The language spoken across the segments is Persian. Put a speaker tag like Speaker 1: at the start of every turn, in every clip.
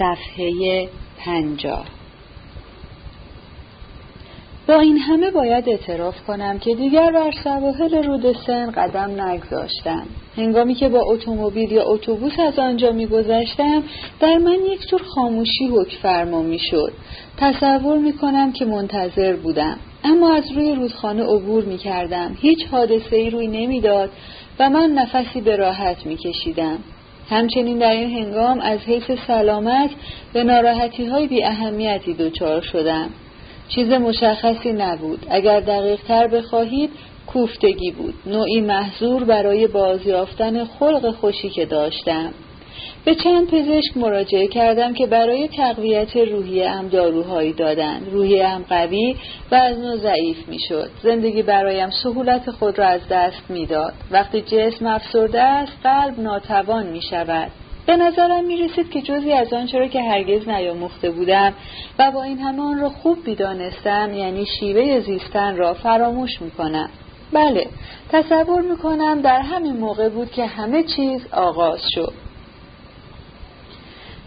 Speaker 1: صفحه پنجاه. با این همه باید اعتراف کنم که دیگر بر سواحل رود سن قدم نگذاشتم. هنگامی که با اتومبیل یا اتوبوس از آنجا میگذشتم در من یک جور خاموشی حک فرما می‌شد. تصور می‌کنم که منتظر بودم. اما از روی رودخانه عبور می‌کردم. هیچ حادثه ای روی نمی‌داد و من نفسی به راحت میکشیدم. همچنین در این هنگام از حیث سلامت به ناراحتی های بی اهمیتی دچار شدم. چیز مشخصی نبود. اگر دقیق تر بخواهید کوفتگی بود. نوعی محضور برای بازیافتن خلق خوشی که داشتم. به چند پزشک مراجعه کردم که برای تقویت روحی ام داروهایی دادند روحی ام قوی و از نوع ضعیف می‌شد. زندگی برایم سهولت خود را از دست می‌داد. وقتی جسم افسرده است قلب ناتوان می شود به نظرم می رسید که جزی از آنچه را که هرگز نیاموخته بودم و با این همه آن را خوب بیدانستم یعنی شیوه زیستن را فراموش می کنم. بله تصور می کنم در همین موقع بود که همه چیز آغاز شد.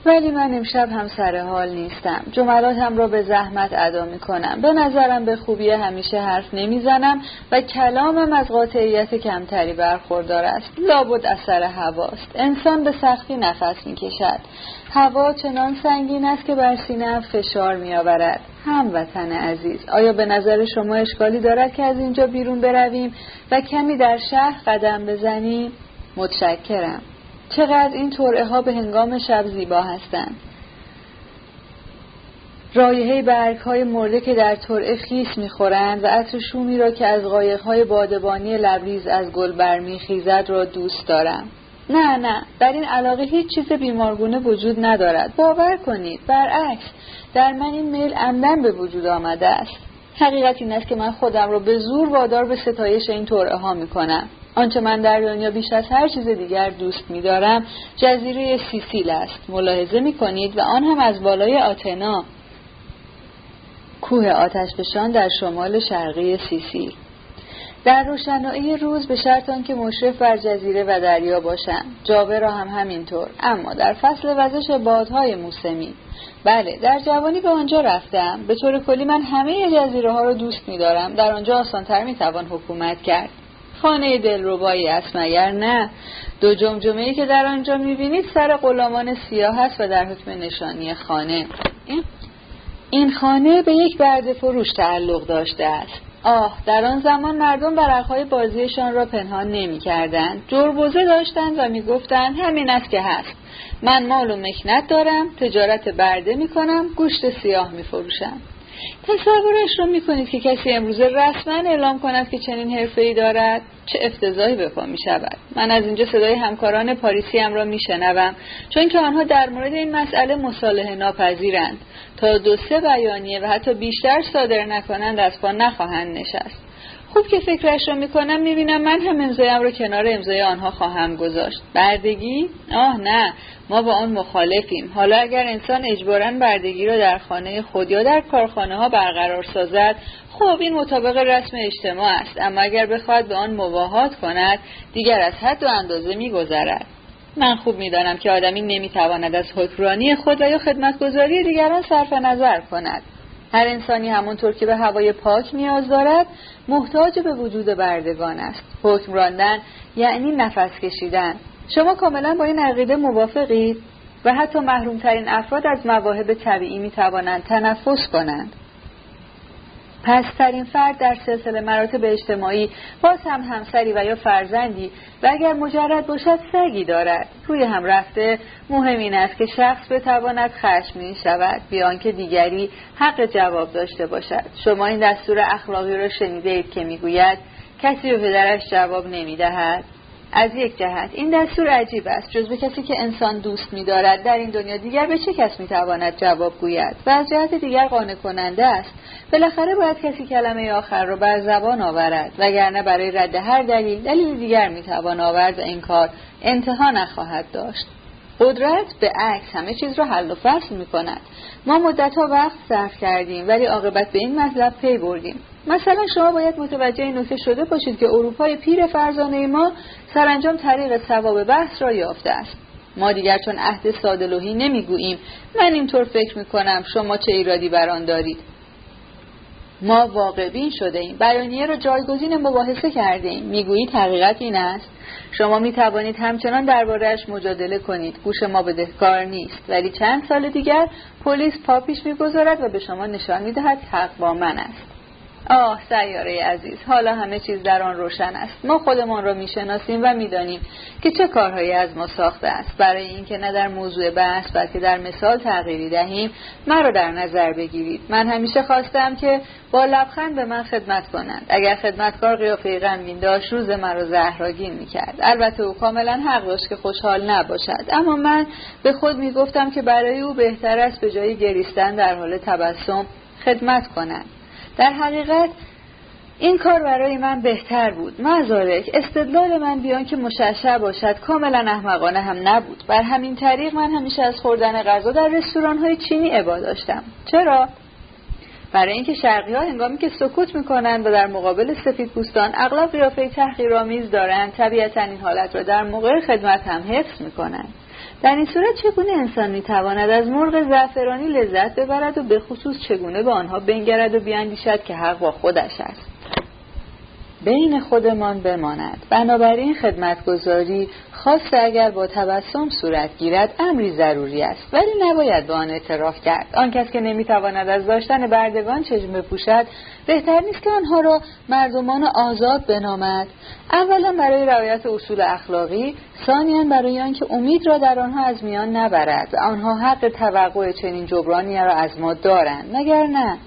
Speaker 1: ولی من امشب هم سر حال نیستم. جملاتم را به زحمت ادا می کنم به نظرم به خوبی همیشه حرف نمی‌زنم و کلامم از قاطعیت کمتری برخوردار است. لابد اثر هواست. انسان به سختی نفس می کشد هوا چنان سنگین است که بر سینه فشار می آورد وطن عزیز آیا به نظر شما اشکالی دارد که از اینجا بیرون برویم و کمی در شهر قدم بزنیم؟ متشکرم. چقدر این طرعه ها به هنگام شب زیبا هستند. رایحه برگ های مرده که در طرعه خیس می‌خورند و عطر شومی را که از قایق های بادبانی لبریز از گل برمیخیزد را دوست دارم. نه نه در این علاقه هیچ چیز بیمارگونه وجود ندارد. باور کنید برعکس در من این میل عمدن به وجود آمده است. حقیقت این است که من خودم را به زور وادار به ستایش این طرعه ها می‌کنم. آنچه من در دنیا بیش از هر چیز دیگر دوست می‌دارم جزیره سیسیل است. ملاحظه می کنید و آن هم از بالای آتنا. کوه آتشفشان در شمال شرقی سیسیل. در روشنایی روز به شرط آنکه مشرف بر جزیره و دریا باشم. جاوه را هم همینطور. اما در فصل وزش بادهای موسمی. بله در جوانی به آنجا رفتم. به طور کلی من همه جزیره ها را دوست می‌دارم. در آنجا آسانتر می‌توان حکومت کرد. خانه دلربایی است مگر نه؟ دو جمجمه که در آنجا می‌بینید سر غلامان سیاه است و در حکم نشانی خانه. این خانه به یک برد فروش تعلق داشته است. آه در آن زمان مردم برقهای بازیشان را پنهان نمی کردن. جربوزه داشتند و می گفتند همین است که هست. من مال و مکنت دارم تجارت برده می کنم گوشت سیاه می فروشم تصورش رو می‌کنید که کسی امروزه رسما اعلام کند که چنین حرفه دارد؟ چه افتضاحی به پا می شود من از اینجا صدای همکاران پاریسیم را میشنوم چون که آنها در مورد این مسئله مصالحه ناپذیرند. تا دو سه بیانیه و حتی بیشتر صادر نکنند از پا نخواهند نشست. خوب که فکرش رو می‌کنم می‌بینم من هم امضایم رو کنار امضای آنها خواهم گذاشت. بردگی؟ آه نه. ما با آن مخالفیم. حالا اگر انسان اجبارا بردگی را در خانه خود یا در کارخانه ها برقرار سازد خب این مطابق رسم اجتماع است. اما اگر بخواهد به آن مباهات کند دیگر از حد و اندازه میگذرد. من خوب می‌دانم که آدمی نمی‌تواند از حکمرانی خود و یا خدمتگذاری دیگران صرف نظر کند. هر انسانی همونطور که به هوای پاک نیاز دارد محتاج به وجود بردگان است. حکم راندن یعنی نفس کشیدن. شما کاملا با این عقیده موافقید؟ و حتی محرومترین افراد از مواهب طبیعی می توانند تنفس کنند. پسترین فرد در سلسله مراتب اجتماعی باز هم همسری و یا فرزندی و اگر مجرد باشد سگی دارد. روی هم رفته مهم این است که شخص بتواند خشمگین شود بیان که دیگری حق جواب داشته باشد. شما این دستور اخلاقی را شنیده اید که می‌گوید کسی به پدرش جواب نمی‌دهد. از یک جهت. این دستور عجیب است. جز به کسی که انسان دوست می‌دارد. در این دنیا دیگر به چه کس می‌تواند جواب گوید؟ و از جهت دیگر قانع کننده است. بالاخره باید کسی کلمه آخر را بر زبان آورد. وگرنه برای رد هر دلیل دلیل دیگر می‌توان آورد و این کار انتها نخواهد داشت. قدرت به عکس همه چیز را حل و فصل می کند ما مدت ها وقت صرف کردیم ولی عاقبت به این مطلب پی بردیم. مثلا شما باید متوجه نکته شده باشید که اروپای پیر فرزانه ما سرانجام طریق ثواب بحث را یافته است. ما دیگر چون عهد سادلوهی نمی‌گوییم. من اینطور فکر می‌کنم شما چه ایرادی بر آن دارید. ما واقعبین شده ایم. بیانیه را جایگزین مباحثه کرده ایم. می‌گویید حقیقت این است. شما می توانید همچنان دربارهش مجادله کنید. گوش ما بدهکار نیست. ولی چند سال دیگر پلیس پا پیش می‌گذارد و به شما نشان می‌دهد حق با من است. آه سیاره عزیز حالا همه چیز در آن روشن است. ما خودمان را می‌شناسیم و می‌دانیم که چه کارهایی از ما ساخته است. برای اینکه نه در موضوع بحث بلکه در مثال تغییری دهیم مرا در نظر بگیرید. من همیشه خواستم که با لبخند به من خدمت کنند. اگر خدمتکار قیافه غمگین داشت روز مرا زهراگین می‌کرد. البته او کاملا حق داشت که خوشحال نباشد. اما من به خود می‌گفتم که برای او بهتر است به جای گریستن در حال تبسم خدمت کنند. در حقیقت این کار برای من بهتر بود. مزارک استدلال من بیان که مشعشع باشد کاملا احمقانه هم نبود. بر همین طریق من همیشه از خوردن غذا در رستوران های چینی عبا داشتم. چرا؟ برای اینکه شرقی ها هنگامی که سکوت می‌کنند و در مقابل سفید پوستان اغلب قیافه تحقیرآمیز دارند طبیعتا این حالت را در موقع خدمت هم حفظ می‌کنند. در این صورت چگونه انسان می‌تواند از مرغ زعفرانی لذت ببرد و به خصوص چگونه به آنها بنگرد و بیاندیشد که حق با خودش است؟ بین خودمان بماند. بنابراین خدمتگذاری خاص اگر با تبسم صورت گیرد امری ضروری است. ولی نباید به آن اعتراف کرد. آن کس که نمی‌تواند از داشتن بردگان چشم بپوشد بهتر نیست که آنها را مردمان آزاد بنامد. اولا برای رعایت اصول اخلاقی ثانیا برای آنکه امید را در آنها از میان نبرد آنها حق توقع چنین جبرانی را از ما دارند. مگر نه؟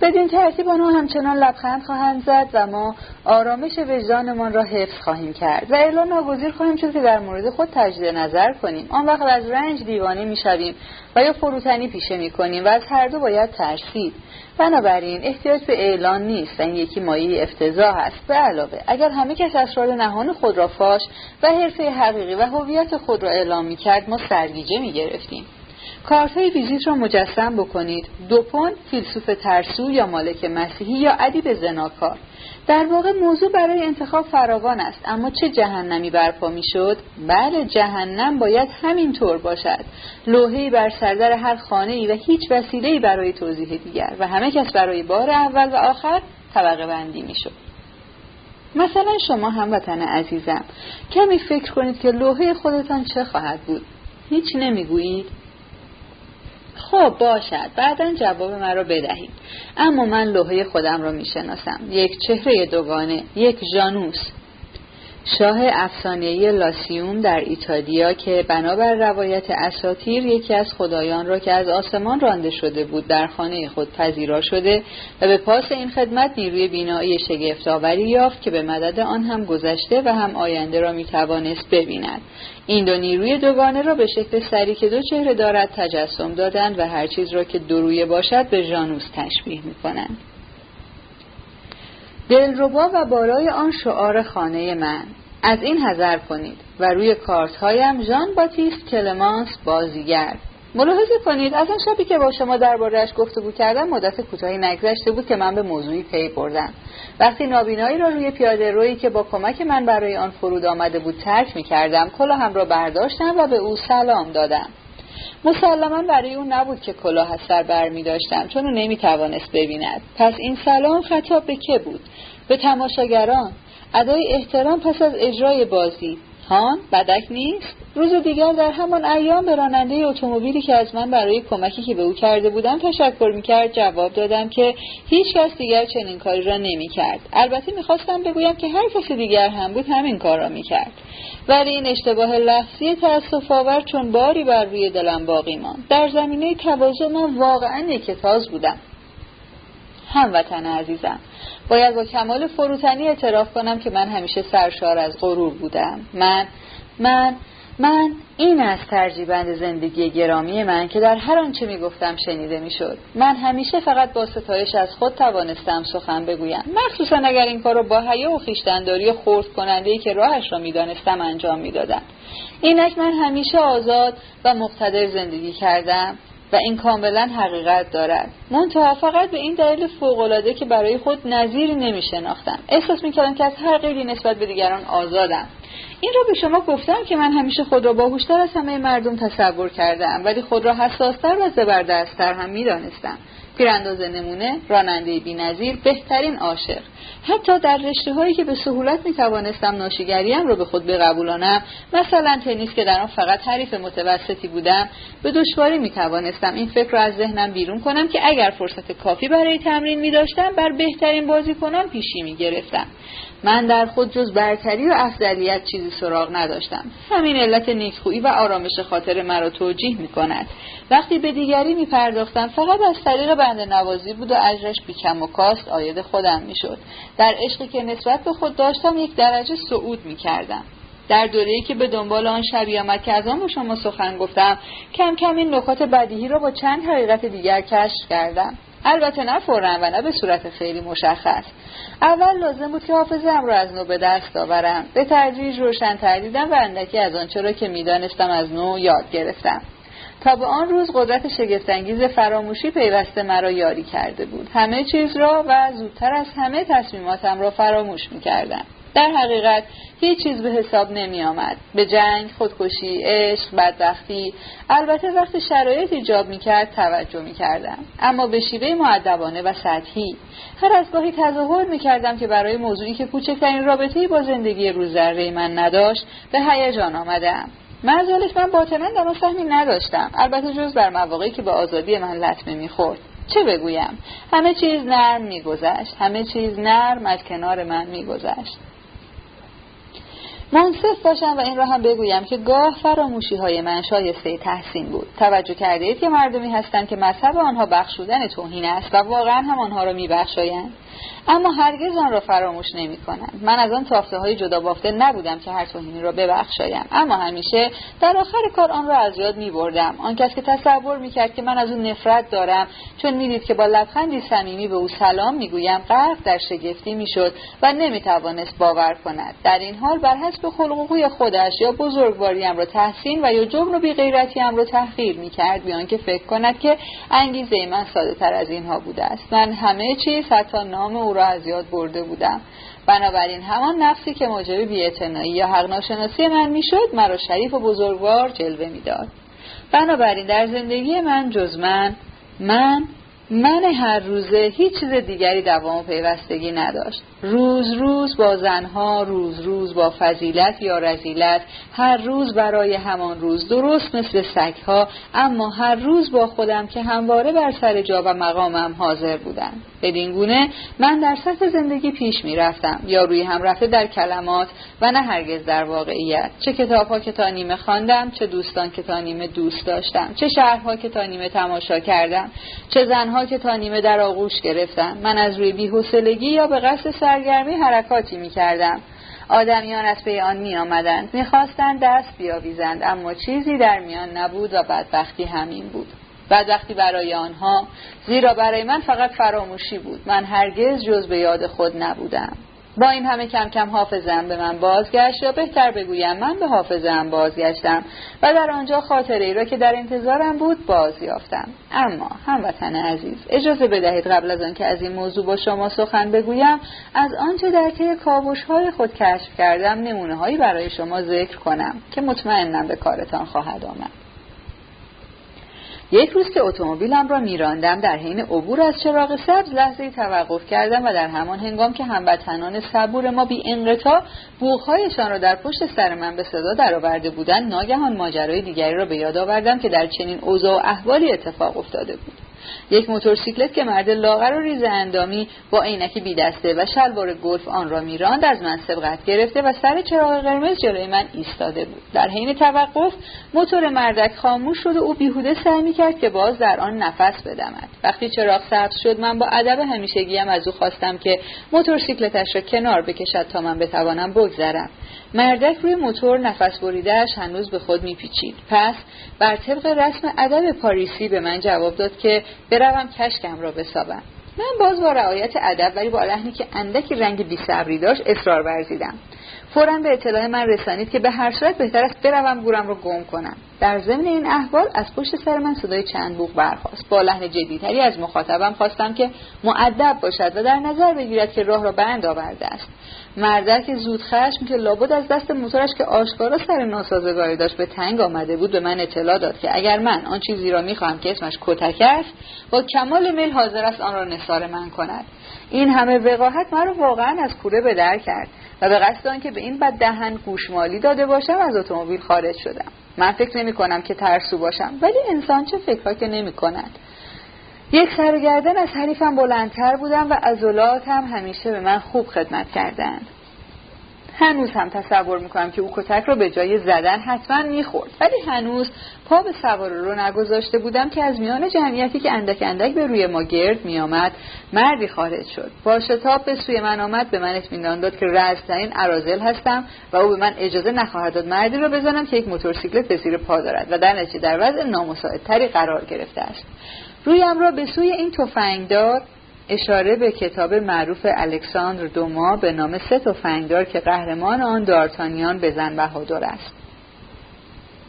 Speaker 1: بدین ترتیب آنها همچنان لبخند خواهند زد و ما آرامش وجدانمان را حفظ خواهیم کرد و اعلان ناگزیر خواهیم شد که در مورد خود تجدید نظر کنیم. آن وقت از رنج دیوانه می‌شویم و یا فروتنی پیشه می‌کنیم و از هر دو باید ترسید بنابراین احتیاج به اعلان نیست و این یکی مایه افتضاح است. به علاوه اگر همه کس اسرار نهان خود را فاش و حرفه حقیقی و هویت خود را اعلام می‌کرد ما سرگیجه می‌گرفتیم. کارت های ویزیت را مجسم بکنید. دوپون فیلسوف ترسو یا مالک مسیحی یا ادیب زناکار. در واقع موضوع برای انتخاب فراوان است. اما چه جهنمی برپا می‌شد؟ بله جهنم باید همین طور باشد. لوحه‌ای بر سردر هر خانه ای و هیچ وسیله‌ای برای توضیح دیگر و همه کس برای بار اول و آخر طبقه بندی می‌شد. مثلا شما هموطن عزیزم کمی فکر کنید که لوحه خودتان چه خواهد بود. هیچ نمی‌گویید؟ خب باشد. بعدا جواب مرا بدهید. اما من لوحه خودم را می‌شناسم. یک چهره دوگانه. یک جانوس شاه افسانه‌ای لاسیوم در ایتالیا که بنابر روایت اساتیر یکی از خدایان را که از آسمان رانده شده بود در خانه خود پذیرا شده و به پاس این خدمت نیروی بینایی شگفتآوری یافت که به مدد آن هم گذشته و هم آینده را می‌توانست ببیند. این دو نیروی دوگانه را به شکل سری که دو چهره دارد تجسم دادند و هر چیز را که دورویه باشد به ژانوس تشبیه می‌کنند. دلربا و بالای آن شعار خانه من. از این حذر کنید و روی کارت هایم ژان باتیست کلمانس بازیگر. ملاحظه کنید از آن شبی که با شما درباره‌اش گفتگو کردم مدت کوتاهی نگذشته بود که من به موضوعی پی بردم. وقتی نابینایی را روی پیاده روی که با کمک من برای آن فرود آمده بود ترک می کردم کلاهم را برداشتم و به او سلام دادم. مسلما برای اون نبود که کلاه از سر بر می داشتم چون او نمی توانست ببیند. پس این سلام خطاب به که بود؟ به تماشاگران؟ ادای احترام پس از اجرای بازی. هان بدک نیست؟ روز دیگر در همان ایام به راننده اتومبیلی که از من برای کمکی که به او کرده بودم تشکر می‌کرد جواب دادم که هیچ کس دیگر چنین کاری را نمی‌کرد. البته می‌خواستم بگویم که هر کسی دیگر هم بود همین کار را می‌کرد. ولی این اشتباه لفظی تأسف آور چون باری بر روی دلم باقی ماند. در زمینه تواضع من واقعا یکتاز بودم. هموطن عزیزم باید با کمال فروتنی اعتراف کنم که من همیشه سرشار از غرور بودم. من من من این از ترجیبند زندگی گرامی من که در هر آنچه می‌گفتم شنیده می‌شد. من همیشه فقط با ستایش از خود توانستم سخن بگویم. مخصوصا اگر این کار را با حیا و خویشتنداری خورد کننده که راهش را می‌دانستم انجام می‌دادم. اینک من همیشه آزاد و مقتدر زندگی کردم. و این کاملا حقیقت دارد. منتها فقط به این دلیل فوقالعاده که برای خود نظیری نمی شناختم احساس می کردم که از هر غیری نسبت به دیگران آزادم. این را به شما گفتم که من همیشه خود را باهوشتر از همه مردم تصور کردم ولی خود را حساستر و زبردستتر هم می‌دانستم. پیرانداز نمونه راننده بینظیر بهترین عاشق. حتی در رشته هایی که به سهولت می توانستم ناشیگریم رو به خود بقبولانم مثلا تنیس که در آن فقط حریف متوسطی بودم به دشواری می توانستم این فکر را از ذهنم بیرون کنم که اگر فرصت کافی برای تمرین می داشتم بر بهترین بازیکنان پیشی می گرفتم من در خود جز برتری و افضلیت چیزی سراغ نداشتم. همین علت نیکخویی و آرامش خاطر مرا توجیه می کند وقتی به دیگری می پرداختم فقط از طریق بند نوازی بود و اجرش بیکم و کاست آید خودم می شد در عشقی که نسبت به خود داشتم یک درجه صعود می کردم در دوره‌ای که به دنبال آن شبی آمد که از آن با شما سخن گفتم کم کم این نکات بدیهی را با چند حقیقت دیگر کشف کردم. البته نه فورا و نه به صورت خیلی مشخص. اول لازم بود که حافظم را از نو به دست آورم. به تدریج روشن تردیدم و اندکی از آنچه را که می‌دانستم از نو یاد گرفتم. تا به آن روز قدرت شگفتانگیز فراموشی پیوسته مرا یاری کرده بود. همه چیز را و زودتر از همه تصمیماتم را فراموش می‌کردم. در حقیقت هیچ چیز به حساب نمی آمد. به جنگ، خودکشی، عشق، بدبختی. البته وقتی شرایط ایجاب می کرد توجه می کردم. اما به شیوه معدبانه و سطحی. هر از گاهی تظاهر می کردم که برای موضوعی که کوچکترین رابطه با زندگی روزره من نداشت به هیجان آمدم. معذالک من باطنا در فهمی نداشتم. البته جز در مواقعی که به آزادی من لطمه می‌خورد چه بگویم؟ همه چیز نرم میگذشت همه چیز نرم از کنار من میگذشت منصف باشم و این را هم بگویم که گاه فراموشی های من شایسته تحسین بود. توجه کرده اید که مردمی هستند که مذهب آنها بخشودن توهین است و واقعا هم آنها را میبخشایند. اما هرگز آن را فراموش نمی کنند من از آن تافته های جدا بافته نبودم که هر توهینی را ببخشایم. اما همیشه در آخر کار آن را از یاد می بردم آن کس که تصور می کرد که من از اون نفرت دارم چون می‌دید که با لبخندی صمیمی به او سلام می‌گویم غرق در شگفتی می‌شد و نمی توانست باور کند. در این حال بر حسب خلق خودش یا بزرگواریم را تحسین و یا جبن و بیغیرتیم را تحقیر می کرد بیان که فکر کند که انگیزه من ساده تر از اینها بوده است. من همه چیز حتی نام او را از یاد برده بودم. بنابراین همان نفسی که موجب بیاعتنایی یا حق ناشناسی من می‌شد مرا شریف و بزرگوار جلوه می‌داد. بنابراین در زندگی من جز من من من هر روزه هیچ چیز دیگری دوام و پیوستگی نداشت. روز روز با زنها روز روز با فضیلت یا رزیلت هر روز برای همان روز درست مثل سگها اما هر روز با خودم که همواره بر سر جا و مقامم حاضر بودم. بدین گونه من در سطح زندگی پیش می رفتم. یا روی هم رفته در کلمات و نه هرگز در واقعیت. چه کتابها که تا نیمه خواندم چه دوستان که تا نیمه دوست داشتم چه شهرها که تا نیمه تماشا کردم چه زنها که تا نیمه در آغوش گرفتم من از روی بیحسلگی یا به قصد سرگرمی حرکاتی می کردم آدمیان از پی آن می آمدند می خواستند دست بیاویزند اما چیزی در میان نبود و بدبختی همین بود. بدبختی برای آنها زیرا برای من فقط فراموشی بود. من هرگز جز به یاد خود نبودم. با این همه کم کم حافظم به من بازگشت یا بهتر بگویم من به حافظم بازگشتم و در آنجا خاطره ای را که در انتظارم بود باز یافتم اما هموطن عزیز اجازه بدهید قبل از آنکه از این موضوع با شما سخن بگویم از آنچه در طی کاوش های خود کشف کردم نمونه هایی برای شما ذکر کنم که مطمئنم به کارتان خواهد آمد. یک روز که اتومبیلم را میراندم در حین عبور از چراغ سبز لحظه توقف کردم و در همان هنگام که هموطنان صبور ما بی انقطاع بوغهایشان را در پشت سر من به صدا درآورده بودند ناگهان ماجرای دیگری را به یاد آوردم که در چنین اوضاع و احوالی اتفاق افتاده بود. یک موتورسیکلت که مرد لاغر و ریز اندامی با عینک بی دسته و شلوار گلف آن را میراند از من سبقت گرفته و سر چراغ قرمز جلوی من ایستاده بود. در حین توقف موتور مردک خاموش شد و او بیهوده سعی می‌کرد که باز در آن نفس بدمد. وقتی چراغ سبز شد من با ادب همیشگیم از او خواستم که موتورسیکلتش را کنار بکشد تا من بتوانم بگذرم. مردک روی موتور نفس بریدهش هنوز به خود میپیچید. پس بر طبق رسم ادب پاریسی به من جواب داد که بروم کشکم را بسابم. من باز با رعایت ادب ولی با لحنی که اندکی رنگ بیصبری داشت اصرار ورزیدم. فورا به اطلاع من رسانید که به هر صورت بهتر است بروم گورم را گم کنم. در ضمن این احوال از پشت سر من صدای چند بوق برخاست. با لحن جدیتری از مخاطبم خواستم که معدب باشد و در نظر بگیرد که راه را بند آورده است. مردک زود خشم که لابد از دست موتورش که آشکارا سر ناسازگاری داشت به تنگ آمده بود به من اطلاع داد که اگر من آن چیزی را می‌خواهم که اسمش کتک است با کمال میل حاضر است آن را نثار من کند. این همه وقاحت مرا واقعا از کوره به در کرد و به قصد آنکه به این بد دهن گوشمالی داده باشم از اتومبیل خارج شدم. من فکر نمی کنم که ترسو باشم. ولی انسان چه فکرها که نمی کند. یک سرگردن از حریفم بلندتر بودم و عضلات هم همیشه به من خوب خدمت کردند. هنوز هم تصور می‌کنم که او کتک رو به جای زدن حتما می‌خورد. ولی هنوز پا به سوار رو نگذاشته بودم که از میان جمعیتی که اندک اندک به روی ما گرد میآمد مردی خارج شد. با شتاب به سوی من آمد به من اطمینان داد که رزترین ارازل هستم و او به من اجازه نخواهد داد مردی را بزنم که یک موتورسیکلت به زیر پا دارد و در نتیجه در وضع نامساعدتری قرار گرفته است. رویم را به سوی این تفنگدار اشاره به کتاب معروف الکساندر دوما به نام سه تفنگدار که قهرمان آن دارتانیان بزن بهادر است.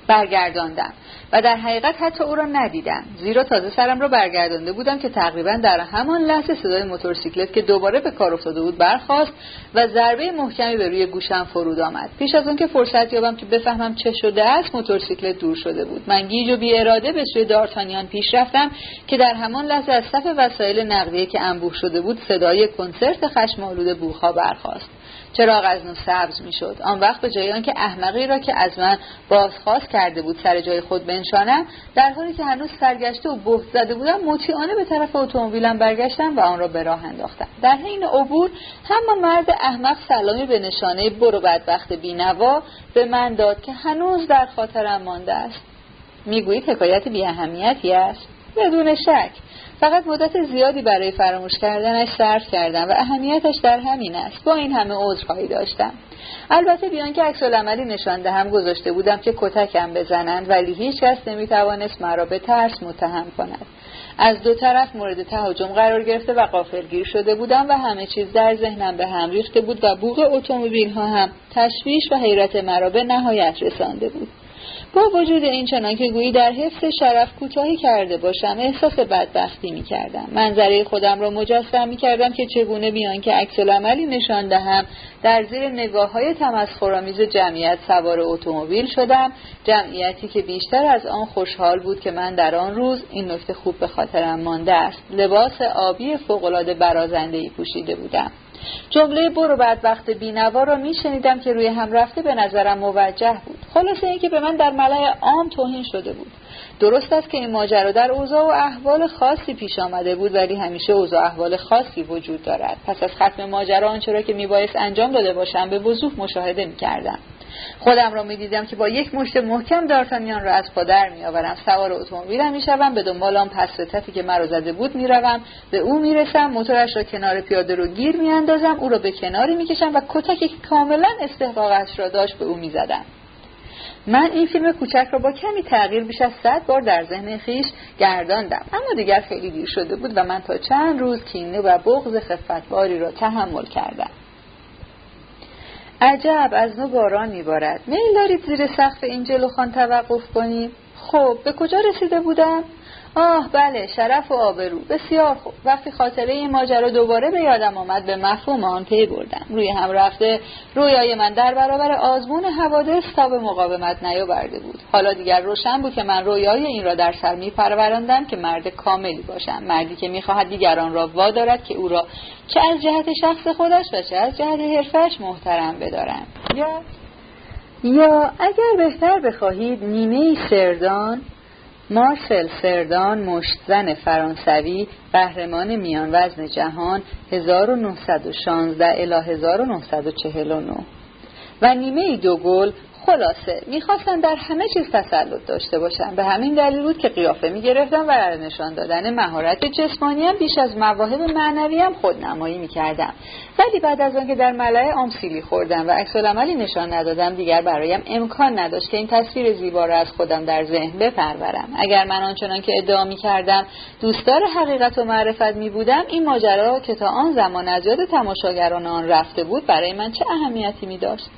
Speaker 1: برگرداندم. و در حقیقت حتی او را ندیدم. زیرا تازه سرم را برگردانده بودم که تقریبا در همان لحظه صدای موتورسیکلت که دوباره به کار افتاده بود برخاست و ضربه محکمی به روی گوشم فرود آمد. پیش از که فرصت یابم که بفهمم چه شده است موتورسیکلت دور شده بود. من گیج و بی اراده به سوی دارتانیان پیش رفتم که در همان لحظه از صف وسایل نقلیه که انبوه شده بود صدای کنسرت خشم آلود بوخا برخاست. چراغ از نو سبز می‌شد. آن وقت به جای آنکه احمقی را که از من بازخواست کرده بود سر جای خود بنشانم در حالی که هنوز سرگشته و بهت زده بودم مطیعانه به طرف اتومبیلم برگشتم و آن را به راه انداختم. در حین عبور همان مرد احمق سلامی به نشانه برو بدبخت بینوا به من داد که هنوز در خاطرم مانده است. می‌گویید حکایت بی اهمیتی است؟ بدون شک. فقط مدت زیادی برای فراموش کردنش صرف کردم و اهمیتش در همین است. با این همه عذرخواهی داشتم. البته بیان که عکس عملی نشان دهم گذاشته بودم که کتکم بزنند ولی هیچ کس نمی‌توانست مرا به ترس متهم کند. از دو طرف مورد تهاجم قرار گرفته و قافلگیر شده بودم و همه چیز در ذهنم به هم ریخته بود و بوغ اتومبیل ها هم تشویش و حیرت مرا به نهایت رسانده بود. با وجود این چنان که گویی در حفظ شرف کوتاهی کرده باشم احساس بدبختی می کردم منظره خودم را مجسم می کردم که چگونه بیان که عکس عملی نشان دهم. در زیر نگاه های تمسخرآمیز جمعیت سوار اتومبیل شدم. جمعیتی که بیشتر از آن خوشحال بود که من در آن روز این نکته خوب به خاطرم مانده است. لباس آبی فوقالعاده برازنده پوشیده بودم. جمله برو بدبخت بینوا را میشنیدم که روی هم رفته به نظرم موجه بود. خلاصه اینکه به من در ملای عام توهین شده بود. درست است که این ماجرا در اوضاع و احوال خاصی پیش آمده بود ولی همیشه اوضاع احوال خاصی وجود دارد. پس از ختم ماجرا آنچه را که میبایست انجام داده باشم به وضوح مشاهده می‌کردم. خودم را می‌دیدم که با یک مشت محکم دارتانیان را از پادر میآورم. سوار اتومبیلم می‌شوم. به دنبال آن پس تفی که مرا زده بود می‌روم. به او می‌رسم. موتورش را کنار پیاده رو گیر میاندازم. او را به کناری می‌کشم و کتکی که کاملا استحقاقش را داشت به او می‌زدم. من این فیلم کوچک را با کمی تغییر بیش از صد بار در ذهن خیش گرداندم. اما دیگر خیلی دیر شده بود و من تا چند روز کینه و بغض خفتباری را تحمل کردم. عجب از نو باران میبارد. میل دارید زیر سقف این جلوخان توقف کنیم خب به کجا رسیده بودم؟ آه بله شرف و آبرو. بسیار خوب. وقتی خاطره این ماجرا دوباره به یادم آمد به مفهوم آن پی بردم. روی هم رفته رویای من در برابر آزمون حوادث تا به مقاومت نیاورده بود. حالا دیگر روشن بود که من رویای این را در سر میپروراندم که مرد کاملی باشم. مردی که می‌خواهد دیگران را وادارد که او را چه از جهت شخص خودش و چه از جهت حرفش محترم بدارم. یا یا اگر بهتر بخواهید نیمه سردان مارسل سردان مشتزن فرانسوی قهرمان میان وزن جهان 1916 الی 1949 و نیمه دو گل خلاصه می‌خواستن در همه چیز تسلط داشته باشن. به همین دلیل بود که قیافه می‌گرفتم و نشان دادن مهارت جسمانی هم بیش از مواهب معنوی هم خودنمایی می‌کردم ولی بعد از آنکه در ملای آمسیلی خوردم و عکس عملی نشان ندادم دیگر برایم امکان نداشت که این تصویر زیبا را از خودم در ذهن بپرورم. اگر من آنچنان که ادعا می‌کردم دوستدار حقیقت و معرفت می بودم این ماجرا که تا آن زمان از یاد تماشاگران آن رفته بود برای من چه اهمیتی می داشت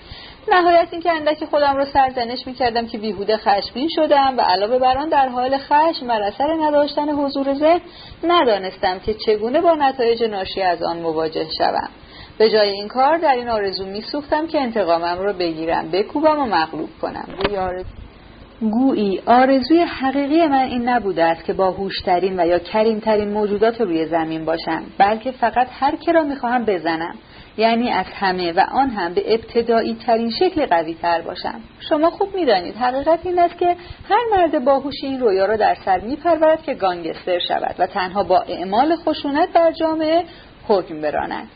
Speaker 1: نهایت اینکه اندک خودم رو سرزنش می‌کردم که بیهوده خشمگین شدم و علاوه بر آن در حال خشم و اثر نداشتن حضور ذهن ندانستم که چگونه با نتایج ناشی از آن مواجه شوم. به جای این کار در این آرزو میسوختم که انتقامم رو بگیرم بکوبم و مغلوب کنم. گویی آرزوی حقیقی من این نبوده است که با هوشترین و یا کریمترین موجودات روی زمین باشم بلکه فقط هر که را می‌خواهم بزنم. یعنی از همه و آن هم به ابتدایی ترین شکل قوی تر باشم. شما خوب می‌دانید حقیقت این است که هر مرد باهوشی این رویا را در سر میپرورد که گانگستر شود و تنها با اعمال خشونت بر جامعه حکم براند.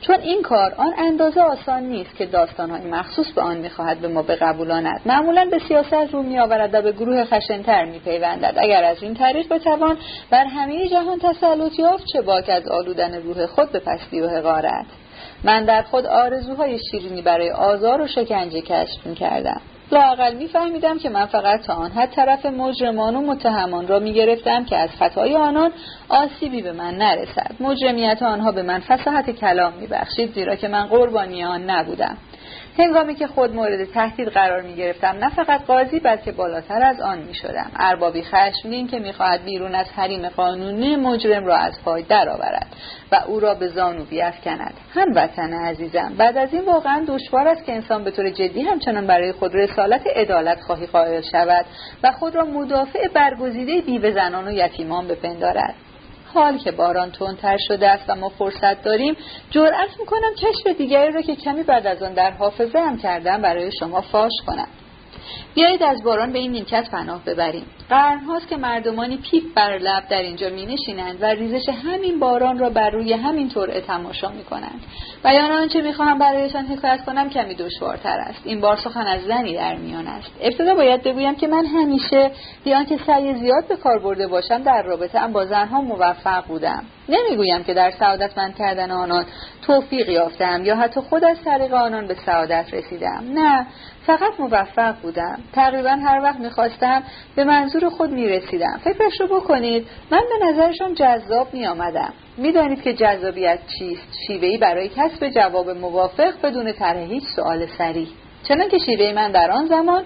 Speaker 1: چون این کار آن اندازه آسان نیست که داستانهای مخصوص به آن می‌خواهد به ما بقبولاند. معمولا به سیاست رو میآورد و به گروه خشنتر میپیوندد. اگر از این طریق بتوان بر همه جهان تسلط یافت چه باک از آلودن روح خود به پستی و حقارت؟ من در خود آرزوهای شیرینی برای آزار و شکنجه کشف می‌کردم. لاقل میفهمیدم که من فقط تا آن حد طرف مجرمان و متهمان را می‌گرفتم که از خطای آنان آسیبی به من نرسد. مجرمیت آنها به من فساحت کلام میبخشید زیرا که من قربانی آن نبودم. هنگامی که خود مورد تهدید قرار می گرفتم نه فقط قاضی بلکه بالاتر از آن می شدم اربابی خشمگین که می خواهد بیرون از حریم قانونی مجرم را از پای درآورد و او را به زانو بیافکند هم وطن عزیزم بعد از این واقعا دشوار است که انسان به طور جدی همچنان برای خود رسالت عدالت خواهی قائل شود و خود را مدافع برگزیده بیوه زنان و یتیمان بپندارد. حال که باران تندتر شده است و ما فرصت داریم جرأت می‌کنم کشف دیگری را که کمی بعد از آن در حافظه هم کردم برای شما فاش کنم. بیایید از باران به این نیمکت پناه ببریم. قرنهاست که مردمانی پیپ بر لب در اینجا می نشینند و ریزش همین باران را بر روی همین طور تماشا می کنند بیان آنچه می خواهم برایشان حکایت کنم کمی دشوارتر است. این بار سخن از زنی در میان است. ابتدا باید بگویم که من همیشه بیان که سعی زیاد به کار برده باشم در رابطه ام با زنها موفق بودم. نمی‌گویم که در سعادتمند کردن آنان توفیق یافتم یا حتی خود از طریق آنان به سعادت رسیدم. نه. فقط موفق بودم. تقریبا هر وقت می‌خواستم به منظور خود می‌رسیدم. فکرش رو بکنید من به نظرشان جذاب میآمدم. می‌دانید که جذابیت چیست؟ شیوهی برای کسب جواب موافق بدون طرح هیچ سوال سریع چنان که شیوه من در آن زمان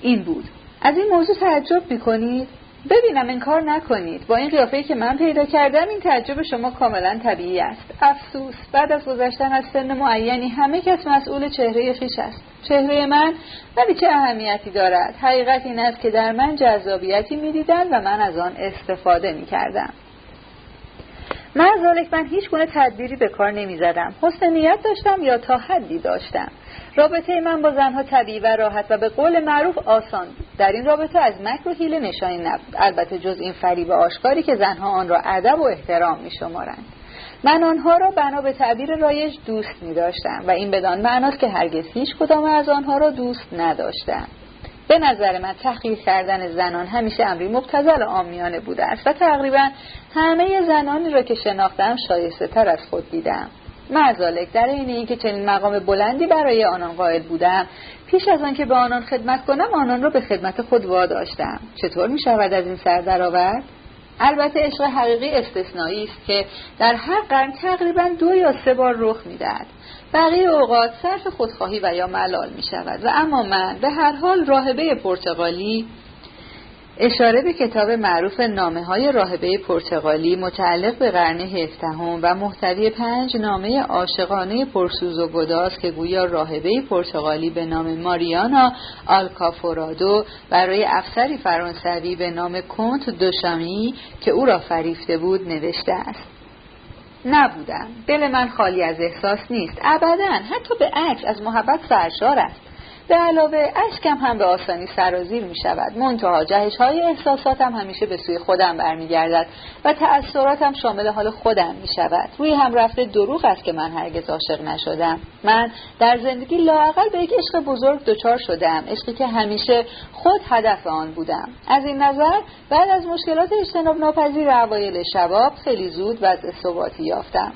Speaker 1: این بود. از این موضوع تعجب می‌کنید؟ ببینم این کار نکنید. با این قیافه که من پیدا کردم این تعجب شما کاملا طبیعی است. افسوس بعد از گذشتن از سن معینی همه کس مسئول چهره خیش است. چهره من ولی چه اهمیتی دارد؟ حقیقت این است که در من جذابیتی می‌دیدند و من از آن استفاده می‌کردم. من من هیچ گونه تدبیری به کار نمی زدم. حسن نیت داشتم یا تا حدی داشتم. رابطه من با زنها طبیعی و راحت و به قول معروف آسان بود. در این رابطه از مکر و حیله نشانی نبود. البته جز این فریب آشکاری که زنها آن را ادب و احترام می شمارند. من آنها را بنا به تعبیر رایج دوست می داشتم و این بدان معناست که هرگز هیچ کدام از آنها را دوست نداشتم. به نظر من تحقیر کردن زنان همیشه امری مبتزل آمیانه بوده است و تقریبا همه زنانی را که شناختم شایسته تر از خود دیدم معذالک در این اینکه چنین مقام بلندی برای آنان قائل بودم. پیش از آن که به آنان خدمت کنم آنان را به خدمت خود واداشتم. چطور می شود از این سر درآورد؟ البته عشق حقیقی استثنایی است که در هر قرن تقریبا دو یا سه بار رخ می‌دهد. بقیه اوقات صرف خودخواهی و یا ملال می شود و اما من به هر حال راهبه پرتغالی اشاره به کتاب معروف نامه های راهبه پرتغالی متعلق به قرن هفدهم و محتوی پنج نامه عاشقانه پرسوز و گداز که گویا راهبه پرتغالی به نام ماریانا آلکافورادو برای افسری فرانسوی به نام کنت دوشامی که او را فریفته بود نوشته است. نبودم. دل من خالی از احساس نیست. ابدا. حتی به عکس از محبت سرشار است. به علاوه اشکم هم به آسانی سرازیر می شود منتها جهش های احساساتم همیشه به سوی خودم برمیگردد و تأثیراتم شامل حال خودم می شود روی هم رفته دروغ است که من هرگز عاشق نشدم. من در زندگی لاقل به یک عشق بزرگ دچار شدم عشقی که همیشه خود هدف آن بودم. از این نظر بعد از مشکلات اجتناب ناپذیر اوایل شباب خیلی زود وضع ثباتی یافتم.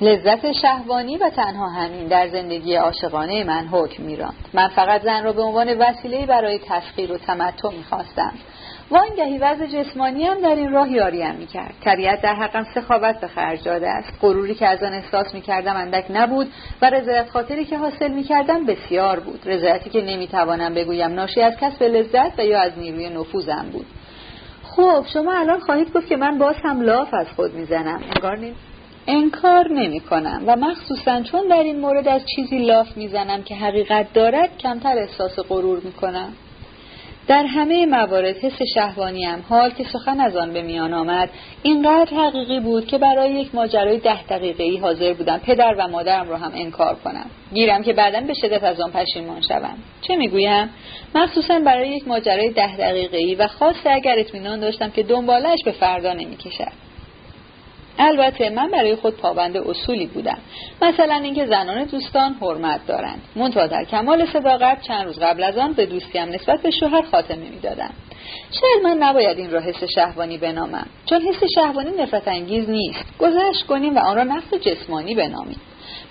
Speaker 1: لذت شهوانی و تنها همین در زندگی عاشقانه من حکم میراند. من فقط زن را به عنوان وسیله برای تسخیر و تمتع می‌خواستم. وانگهی وضع جسمانی هم در این راه یاریم می‌کرد. طبیعت در حقم سخاوت به خرج داده است. غروری که از آن احساس می‌کردم اندک نبود و رضایت خاطری که حاصل می‌کردم بسیار بود. رضایتی که نمی‌توانم بگویم ناشی از کسب لذت و یا از نیروی نفوذم بود. خب شما الان خواهید گفت که من باز هم لاف از خود می‌زنم. انگار نیم. انکار نمی کنم و مخصوصا چون در این مورد از چیزی لاف می‌زنم که حقیقت دارد کمتر احساس غرور می کنم در همه موارد حس شهوانیم حال که سخن از آن به میان آمد اینقدر حقیقی بود که برای یک ماجرای ده دقیقه ای حاضر بودم پدر و مادرم را هم انکار کنم. گیرم که بعدا به شدت از آن پشیمان شوم. چه می‌گویم؟ مخصوصا برای یک ماجرای ده دقیقه ای و خاصه اگر اطمینان داشتم که دنبالش به فردا نمی‌کشد. البته من برای خود پابند اصولی بودم. مثلا اینکه زنان دوستان حرمت دارند. منتها در کمال صداقت چند روز قبل از آن به دوستیم نسبت به شوهر خاتمه می‌دادم. شاید من نباید این را حس شهوانی بنامم چون حس شهوانی نفرت انگیز نیست. گذشت کنیم و آن را نفس جسمانی بنامیم.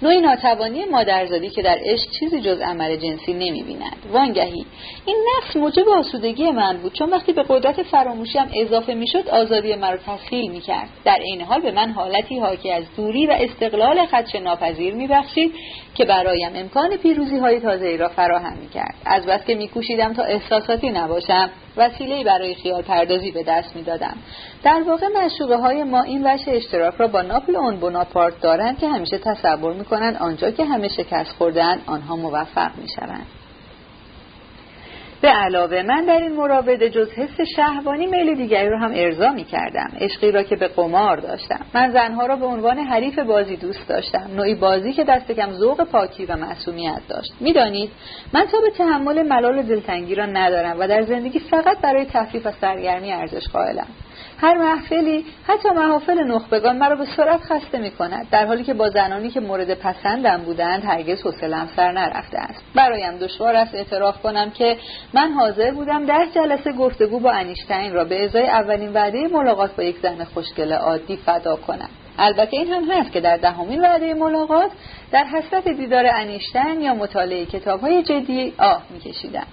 Speaker 1: نوعی ناتوانی مادرزادی که در عشق چیزی جز عمل جنسی نمی‌بیند. وانگهی. این نفس موجب آسودگی من بود. چون وقتی به قدرت فراموشیم اضافه می‌شد آزادی مرا تسهیل می‌کرد. در عین حال به من حالتی حاکی از دوری و استقلال خدش ناپذیر میبخشید که برایم امکان پیروزی های تازه را فراهم می‌کرد. از بس که میکوشیدم تا احساساتی نباشم. وسیله برای خیال پردازی به دست می‌دادم در واقع مشروبه های ما این وجه اشتراک را با ناپل اون بناپارت دارند که همیشه تصور می‌کنند آنجا که همه شکست خوردن آنها موفق می‌شوند. به علاوه من در این مراوده جز حس شهوانی میل دیگری را هم ارضا می کردم عشقی را که به قمار داشتم. من زنها را به عنوان حریف بازی دوست داشتم. نوعی بازی که دست کم ذوق پاکی و معصومیت داشت. می‌دانید من تا به تحمل ملال دلتنگی را ندارم و در زندگی فقط برای تفریح و سرگرمی ارزش قائلم. هر محفلی حتی محافل نخبگان مرا به سرعت خسته می کند در حالی که با زنانی که مورد پسندم بودند هرگز حوصلهام سر نرفته است. برایم دشوار است اعتراف کنم که من حاضر بودم ده جلسه گفتگو با انیشتین را به ازای اولین وعده ملاقات با یک زن خوشگل عادی فدا کنم. البته این هم هست که در دهمین وعده ملاقات در حسرت دیدار انیشتین یا مطالعه کتاب های جدی آه میکشیدم.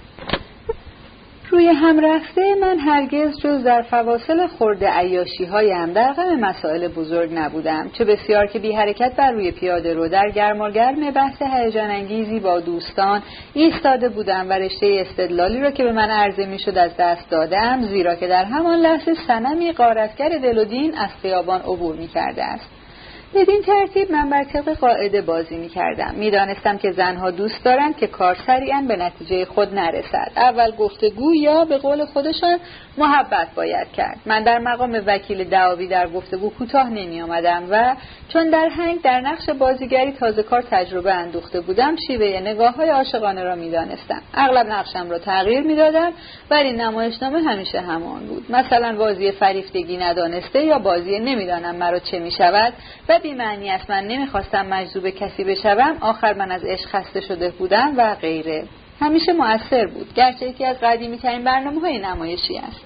Speaker 1: روی هم رفته من هرگز جز در فواصل خورده عیاشی هایم در غم مسائل بزرگ نبودم چه بسیار که بی حرکت بر روی پیاده رو در گرم گرم بحث هیجان انگیزی با دوستان ایستاده بودم و رشته استدلالی را که به من عرضه می‌شد از دست دادم زیرا که در همان لحظه سنمی قارتگر دل و دین از خیابان عبور می کرده است. بدین ترتیب من بر طبق قاعده بازی می کردم می دانستم که زنها دوست دارند که کار سریعا به نتیجه خود نرسد. اول گفتگو یا به قول خودشان محبت باید کرد. من در مقام وکیل دعاوی در گفتگو کوتاه نمی آمدم و چون در هنگ در نقش بازیگری تازه کار تجربه اندوخته بودم شیوه نگاه های عاشقانه را می دانستم اغلب نقشم را تغییر می دادم ولی نمایشنامه همیشه همان بود. مثلا بازی فریفتگی ندانسته یا بازی نمی‌دانم مرا چه می شود و معنی است. من نمی‌خواستم مجذوب کسی بشوم. آخر من از عشق خسته شده بودم و غیره. همیشه موثر بود. گرچه یکی از قدیمی ترین برنامه های نمایشی است.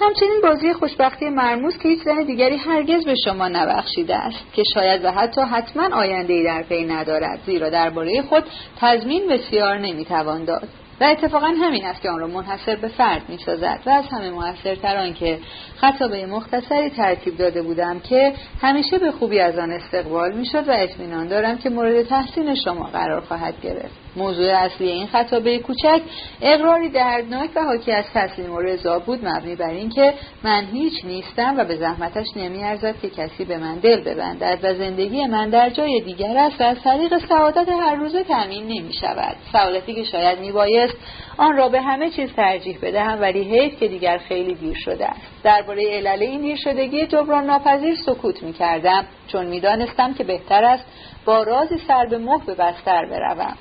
Speaker 1: همچنین بازی خوشبختی مرموز که هیچ زن دیگری هرگز به شما نبخشیده است که شاید و حتی حتما آینده ای در پی ندارد زیرا درباره خود تضمین بسیار نمی‌توان داد. و اتفاقا همین است که آن را منحصر به فرد می سازد و از همه موثرتر آن که خطابه مختصری ترتیب داده بودم که همیشه به خوبی از آن استقبال می شد و اطمینان دارم که مورد تحسین شما قرار خواهد گرفت. موضوع اصلی این خطابه کوچک اقراری دردناک و حاکی از تسلیم و رضا بود مبنی بر اینکه من هیچ نیستم و به زحمتش نمیارزد که کسی به من دل ببندد و زندگی من در جای دیگر است و از طریق سعادت هر روزه تامین نمی شود سعادتی که شاید می بایست آن را به همه چیز ترجیح بدهم ولی حیف که دیگر خیلی دیر شده است. درباره علل این دیر شدگی جبران ناپذیر سکوت می کردم چون می دانستم که بهتر است با رازی سر به مخ به بستر بروم.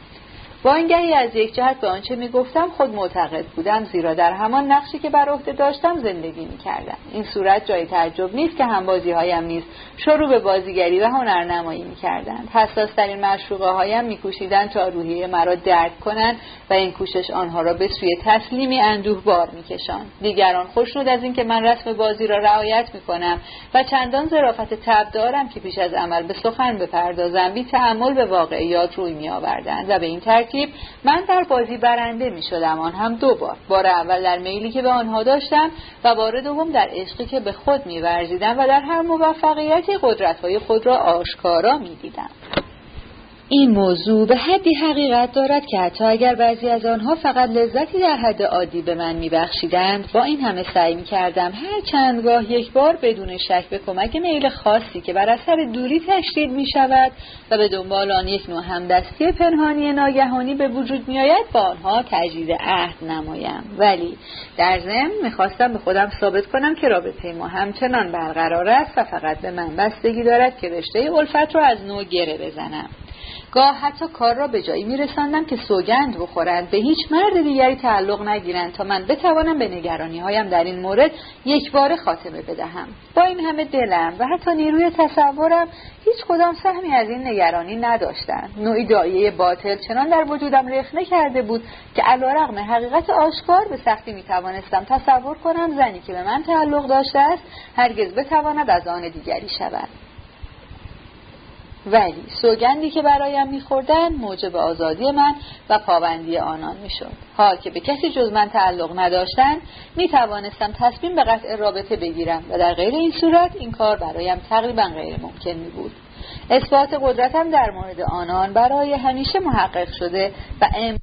Speaker 1: وانگهی از یک جهت به آنچه می‌گفتم خود معتقد بودم زیرا در همان نقشی که بر عهده داشتم زندگی می‌کردم. این صورت جای تعجب نیست که هم بازی هایم نیز شروع به بازیگری و هنرنمایی می‌کردند. حساسترین مشروقه هایم میکوشیدند تا روحیه مرا درک کنند و این کوشش آنها را به سوی تسلیمی اندوه بار میکشاند. دیگران خوشنود از اینکه من رسم بازی را رعایت می‌کنم و چندان ظرافت تب دارم که پیش از عمل به سخن بپردازم بی تحمل به واقعیات روی میآوردند و به این ترتیب ترتیب من در بازی برنده می شدم آن هم دو بار بار اول در میلی که به آنها داشتم و بار دوم در عشقی که به خود می ورزیدم و در هر موفقیتی قدرتهای خود را آشکارا می دیدم. این موضوع به حدی حقیقت دارد که حتی اگر بعضی از آنها فقط لذتی در حد عادی به من میبخشیدند با این همه سعی می‌کردم هر چندگاه یک بار بدون شک به کمک میل خاصی که بر اثر دوری تشدید می شود و به دنبال آن یک نوع همدستی پنهانی ناگهانی به وجود میآید با آنها تجدید عهد نمایم. ولی در ضمن می‌خواستم به خودم ثابت کنم که رابطه ما همچنان برقرار است و فقط به من بستگی دارد که رشته الفت را از نو گره بزنم. گاه حتی کار را به جایی میرساندم که سوگند بخورند. به هیچ مرد دیگری تعلق نگیرند تا من بتوانم به نگرانی هایم در این مورد یک بار خاتمه بدهم. با این همه دلم و حتی نیروی تصورم هیچ کدام سهمی از این نگرانی نداشتند. نوعی دایه باطل چنان در وجودم رخنه کرده بود که علیرغم حقیقت آشکار به سختی می‌توانستم تصور کنم زنی که به من تعلق داشته است هرگز بتواند از آن دیگری شود. ولی سوگندی که برایم میخوردن موجب آزادی من و پابندی آنان می‌شد. حال که به کسی جز من تعلق نداشتن می‌توانستم تصمیم به قطع رابطه بگیرم و در غیر این صورت این کار برایم تقریبا غیر ممکن می بود اثبات قدرتم در مورد آنان برای همیشه محقق شده و ام